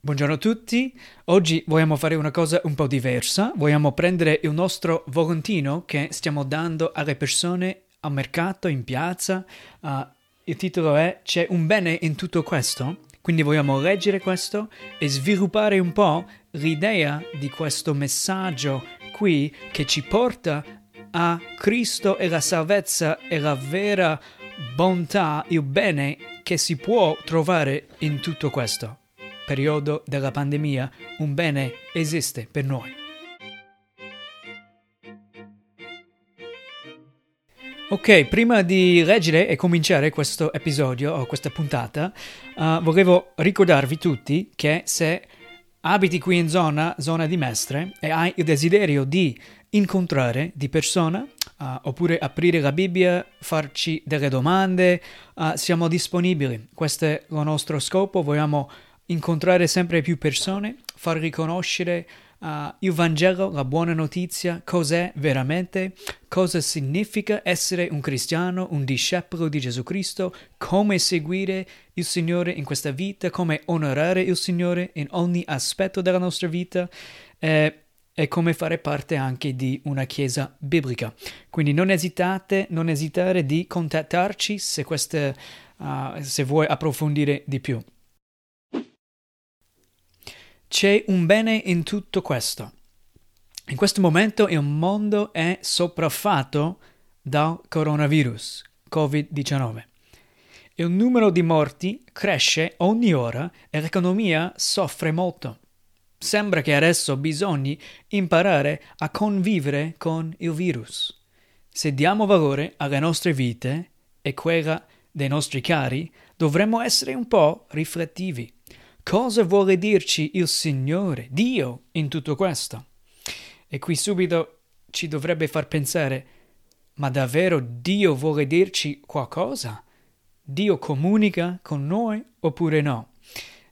Buongiorno a tutti, oggi vogliamo fare una cosa un po' diversa, vogliamo prendere il nostro volantino che stiamo dando alle persone al mercato, in piazza, uh, il titolo è C'è un bene in tutto questo? Quindi vogliamo leggere questo e sviluppare un po' l'idea di questo messaggio qui che ci porta a Cristo e la salvezza e la vera bontà, il bene che si può trovare in tutto questo periodo della pandemia. Un bene esiste per noi. Ok, prima di leggere e cominciare questo episodio o questa puntata, uh, volevo ricordarvi tutti che se abiti qui in zona, zona di Mestre, e hai il desiderio di incontrare di persona, uh, oppure aprire la Bibbia, farci delle domande, uh, siamo disponibili. Questo è il nostro scopo, vogliamo incontrare sempre più persone, far riconoscere uh, il Vangelo, la buona notizia, cos'è veramente, cosa significa essere un cristiano, un discepolo di Gesù Cristo, come seguire il Signore in questa vita, come onorare il Signore in ogni aspetto della nostra vita. Eh, e come fare parte anche di una chiesa biblica. Quindi non esitate, non esitare di contattarci se, queste, uh, se vuoi approfondire di più. C'è un bene in tutto questo. In questo momento il mondo è sopraffatto dal coronavirus, Covid-19. Il numero di morti cresce ogni ora e l'economia soffre molto. Sembra che adesso bisogni imparare a convivere con il virus. Se diamo valore alle nostre vite e quella dei nostri cari, dovremmo essere un po' riflettivi. Cosa vuole dirci il Signore, Dio, in tutto questo? E qui subito ci dovrebbe far pensare, ma davvero Dio vuole dirci qualcosa? Dio comunica con noi oppure no?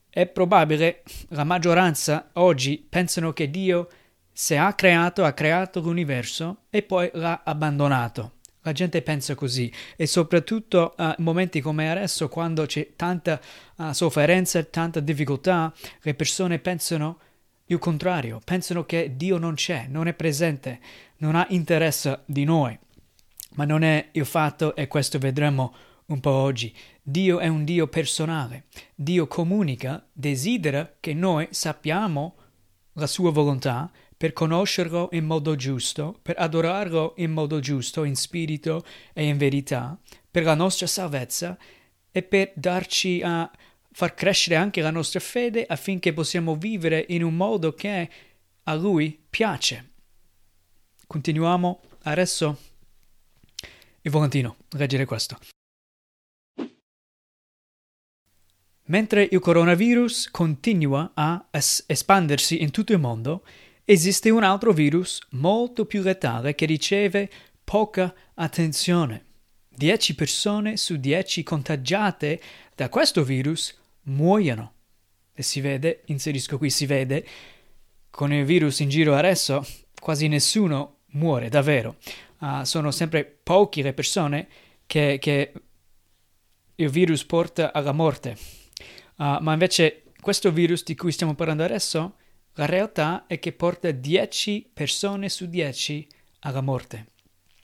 È probabile la maggioranza oggi pensano che Dio, se ha creato, ha creato l'universo e poi l'ha abbandonato. La gente pensa così e soprattutto uh, in momenti come adesso, quando c'è tanta uh, sofferenza, tanta difficoltà, le persone pensano il contrario, pensano che Dio non c'è, non è presente, non ha interesse di noi. Ma non è il fatto, e questo vedremo un po' oggi. Dio è un Dio personale. Dio comunica, desidera che noi sappiamo la sua volontà per conoscerlo in modo giusto, per adorarlo in modo giusto, in spirito e in verità, per la nostra salvezza e per darci a far crescere anche la nostra fede affinché possiamo vivere in un modo che a Lui piace. Continuiamo adesso il volantino, leggere questo. Mentre il coronavirus continua a es- espandersi in tutto il mondo, esiste un altro virus molto più letale che riceve poca attenzione. 10 persone su 10 contagiate da questo virus muoiono. E si vede, inserisco qui, si vede, con il virus in giro adesso quasi nessuno muore davvero. Uh, sono sempre poche le persone che, che il virus porta alla morte. Uh, ma invece questo virus di cui stiamo parlando adesso, la realtà è che porta 10 persone su 10 alla morte.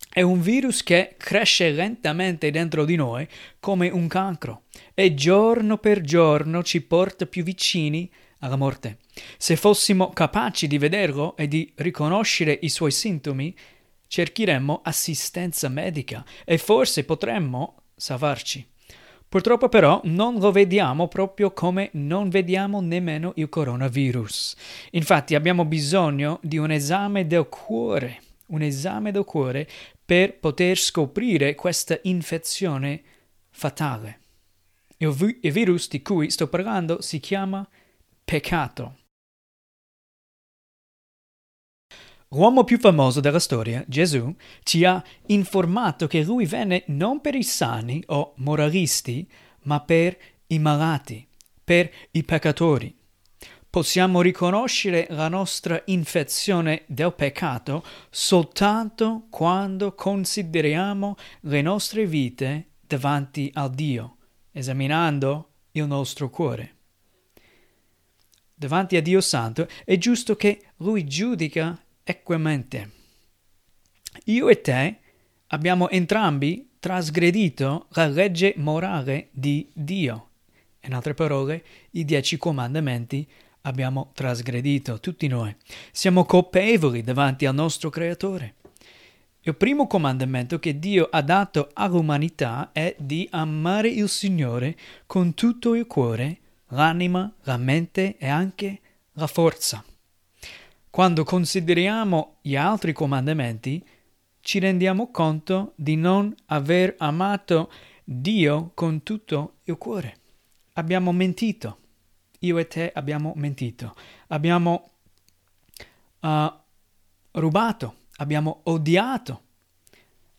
È un virus che cresce lentamente dentro di noi come un cancro e giorno per giorno ci porta più vicini alla morte. Se fossimo capaci di vederlo e di riconoscere i suoi sintomi, cercheremmo assistenza medica e forse potremmo salvarci. Purtroppo però non lo vediamo proprio come non vediamo nemmeno il coronavirus. Infatti abbiamo bisogno di un esame del cuore, un esame del cuore per poter scoprire questa infezione fatale. Il, vi- il virus di cui sto parlando si chiama peccato. L'uomo più famoso della storia, Gesù, ci ha informato che lui venne non per i sani o moralisti, ma per i malati, per i peccatori. Possiamo riconoscere la nostra infezione del peccato soltanto quando consideriamo le nostre vite davanti al Dio, esaminando il nostro cuore. davanti a Dio Santo, è giusto che Lui giudica equamente. Io e te abbiamo entrambi trasgredito la legge morale di Dio. In altre parole, i dieci comandamenti abbiamo trasgredito, tutti noi. Siamo colpevoli davanti al nostro Creatore. Il primo comandamento che Dio ha dato all'umanità è di amare il Signore con tutto il cuore, l'anima, la mente e anche la forza. Quando consideriamo gli altri comandamenti, ci rendiamo conto di non aver amato Dio con tutto il cuore. Abbiamo mentito. Io e te abbiamo mentito. Abbiamo uh, rubato abbiamo odiato,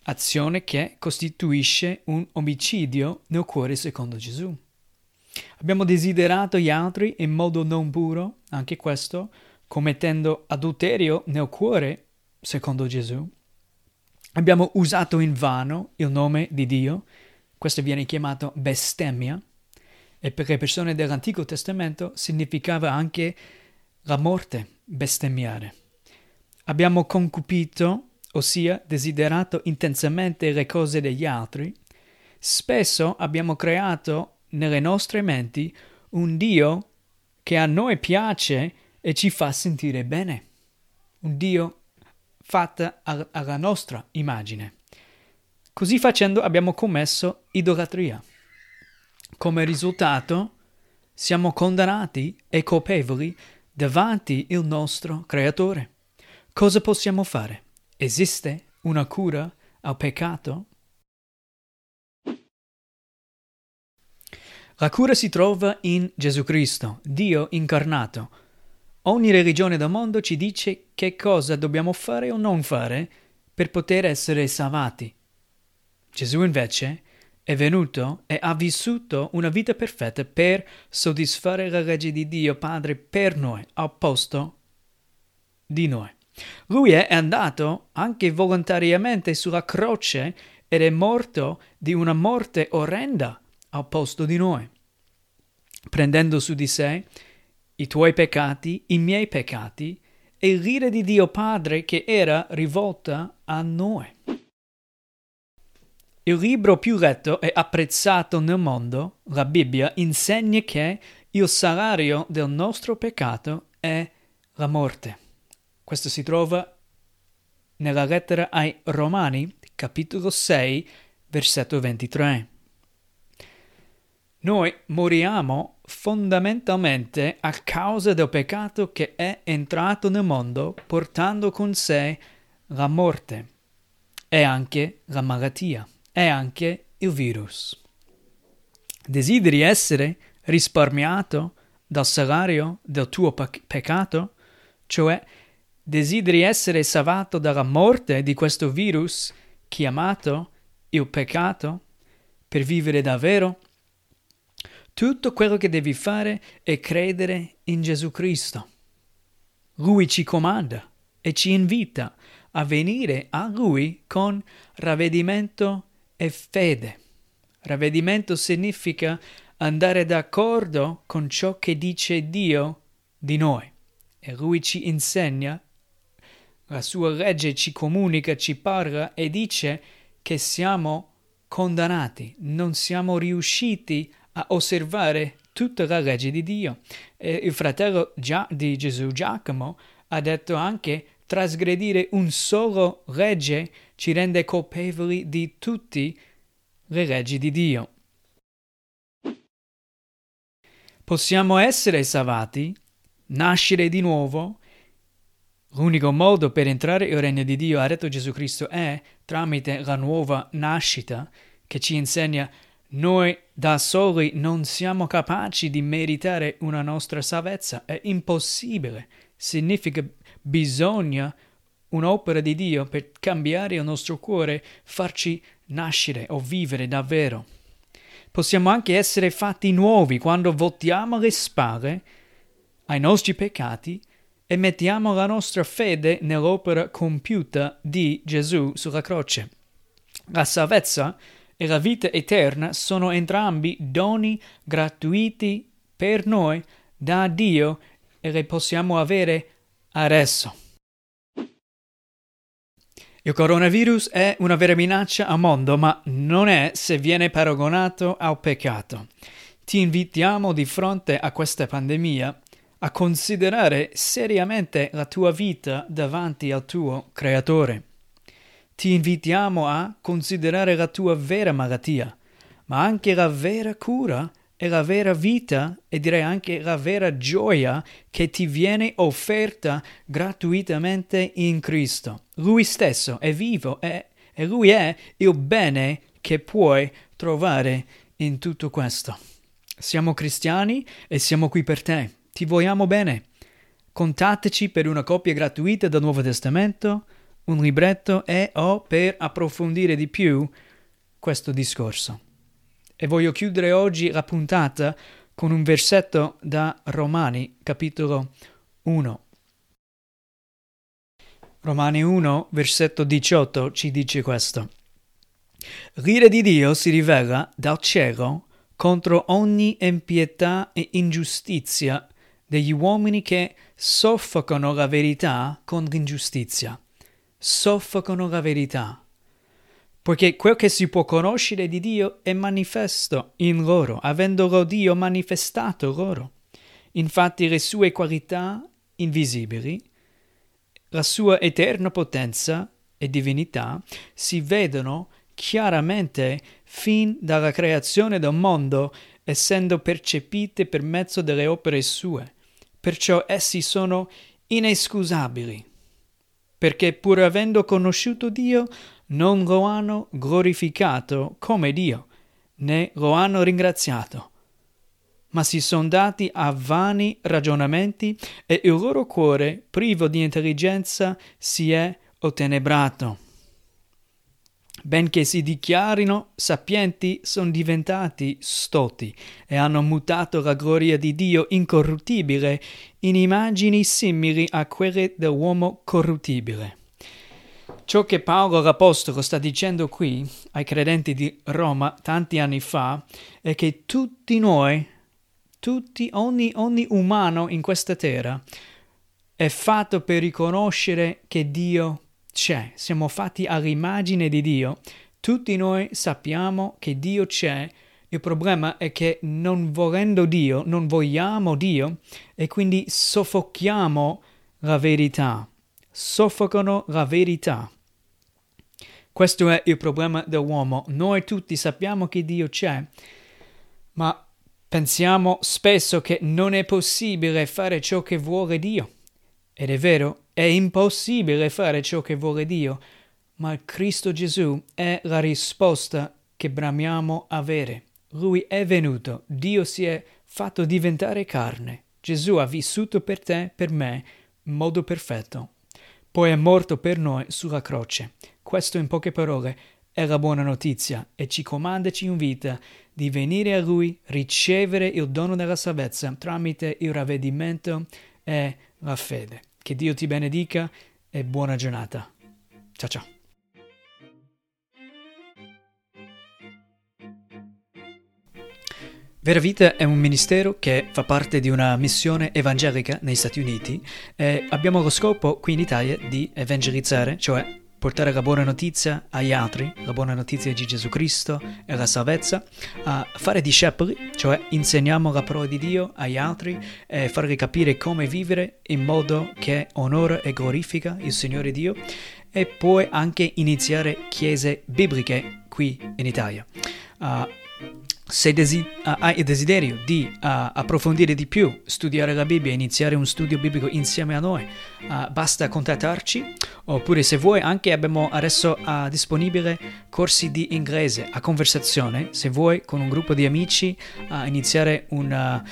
azione che costituisce un omicidio nel cuore secondo Gesù. Abbiamo desiderato gli altri in modo non puro, anche questo, commettendo adulterio nel cuore secondo Gesù. Abbiamo usato in vano il nome di Dio, questo viene chiamato bestemmia, e per le persone dell'Antico Testamento significava anche la morte, bestemmiare. Abbiamo concupito, ossia desiderato intensamente le cose degli altri. Spesso abbiamo creato nelle nostre menti un Dio che a noi piace e ci fa sentire bene. Un Dio fatto alla nostra immagine. Così facendo abbiamo commesso idolatria. Come risultato siamo condannati e colpevoli davanti il nostro Creatore. Cosa possiamo fare? Esiste una cura al peccato? La cura si trova in Gesù Cristo, Dio incarnato. Ogni religione del mondo ci dice che cosa dobbiamo fare o non fare per poter essere salvati. Gesù invece è venuto e ha vissuto una vita perfetta per soddisfare la legge di Dio Padre per noi, al posto di noi. Lui è andato anche volontariamente sulla croce ed è morto di una morte orrenda al posto di noi, prendendo su di sé i tuoi peccati, i miei peccati e l'ira di Dio Padre che era rivolta a noi. Il libro più letto e apprezzato nel mondo, la Bibbia, insegna che il salario del nostro peccato è la morte. Questo si trova nella lettera ai Romani, capitolo 6, versetto 23. Noi moriamo fondamentalmente a causa del peccato che è entrato nel mondo portando con sé la morte e anche la malattia e anche il virus. Desideri essere risparmiato dal salario del tuo peccato, cioè Desideri essere salvato dalla morte di questo virus chiamato il peccato per vivere davvero? Tutto quello che devi fare è credere in Gesù Cristo. Lui ci comanda e ci invita a venire a Lui con ravvedimento e fede. Ravvedimento significa andare d'accordo con ciò che dice Dio di noi e Lui ci insegna la sua legge ci comunica, ci parla e dice che siamo condannati, non siamo riusciti a osservare tutta la legge di Dio. E il fratello Gia- di Gesù Giacomo ha detto anche trasgredire un solo legge ci rende colpevoli di tutte le leggi di Dio. Possiamo essere salvati, nascere di nuovo, L'unico modo per entrare nel regno di Dio, ha detto Gesù Cristo, è tramite la nuova nascita che ci insegna noi da soli non siamo capaci di meritare una nostra salvezza, è impossibile. Significa bisogna un'opera di Dio per cambiare il nostro cuore, farci nascere o vivere davvero. Possiamo anche essere fatti nuovi quando voltiamo le spalle ai nostri peccati e mettiamo la nostra fede nell'opera compiuta di Gesù sulla croce. La salvezza e la vita eterna sono entrambi doni gratuiti per noi da Dio e le possiamo avere adesso. Il coronavirus è una vera minaccia al mondo, ma non è se viene paragonato al peccato. Ti invitiamo di fronte a questa pandemia a considerare seriamente la tua vita davanti al tuo Creatore. Ti invitiamo a considerare la tua vera malattia, ma anche la vera cura e la vera vita e direi anche la vera gioia che ti viene offerta gratuitamente in Cristo. Lui stesso è vivo e, e Lui è il bene che puoi trovare in tutto questo. Siamo cristiani e siamo qui per te. Ti vogliamo bene. Contateci per una copia gratuita del Nuovo Testamento, un libretto e o per approfondire di più questo discorso. E voglio chiudere oggi la puntata con un versetto da Romani, capitolo 1. Romani 1, versetto 18 ci dice questo. L'ira di Dio si rivela dal cielo contro ogni impietà e ingiustizia degli uomini che soffocano la verità con l'ingiustizia. Soffocano la verità. Poiché quel che si può conoscere di Dio è manifesto in loro, avendolo Dio manifestato loro. Infatti le sue qualità invisibili, la sua eterna potenza e divinità si vedono chiaramente fin dalla creazione del mondo, essendo percepite per mezzo delle opere sue. Perciò essi sono inescusabili, perché pur avendo conosciuto Dio, non lo hanno glorificato come Dio, né lo hanno ringraziato, ma si sono dati a vani ragionamenti e il loro cuore, privo di intelligenza, si è ottenebrato benché si dichiarino sapienti, sono diventati stoti e hanno mutato la gloria di Dio incorruttibile in immagini simili a quelle dell'uomo corruttibile. Ciò che Paolo l'Apostolo sta dicendo qui ai credenti di Roma tanti anni fa è che tutti noi, tutti, ogni, ogni umano in questa terra, è fatto per riconoscere che Dio c'è, siamo fatti all'immagine di Dio. Tutti noi sappiamo che Dio c'è, il problema è che non volendo Dio, non vogliamo Dio e quindi soffochiamo la verità. Soffocano la verità. Questo è il problema dell'uomo. Noi tutti sappiamo che Dio c'è, ma pensiamo spesso che non è possibile fare ciò che vuole Dio. Ed è vero, è impossibile fare ciò che vuole Dio, ma Cristo Gesù è la risposta che bramiamo avere. Lui è venuto, Dio si è fatto diventare carne. Gesù ha vissuto per te, per me, in modo perfetto. Poi è morto per noi sulla croce. Questo in poche parole è la buona notizia e ci comanda e ci invita di venire a Lui, ricevere il dono della salvezza tramite il ravvedimento e la fede. Che Dio ti benedica e buona giornata. Ciao ciao. Vera Vita è un ministero che fa parte di una missione evangelica negli Stati Uniti e abbiamo lo scopo qui in Italia di evangelizzare, cioè portare la buona notizia agli altri, la buona notizia di Gesù Cristo e la salvezza, a fare discepoli, cioè insegniamo la parola di Dio agli altri e farli capire come vivere in modo che onora e glorifica il Signore Dio e poi anche iniziare chiese bibliche qui in Italia. Uh, se desi- uh, hai desiderio di uh, approfondire di più, studiare la Bibbia, iniziare un studio biblico insieme a noi, uh, basta contattarci. Oppure se vuoi anche abbiamo adesso disponibile corsi di inglese a conversazione. Se vuoi con un gruppo di amici iniziare un,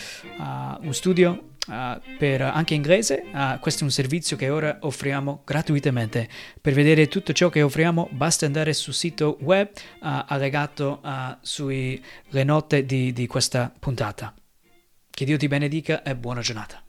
un studio Uh, per anche inglese. Uh, questo è un servizio che ora offriamo gratuitamente. Per vedere tutto ciò che offriamo basta andare sul sito web uh, allegato sulle note di, di questa puntata. Che Dio ti benedica e buona giornata.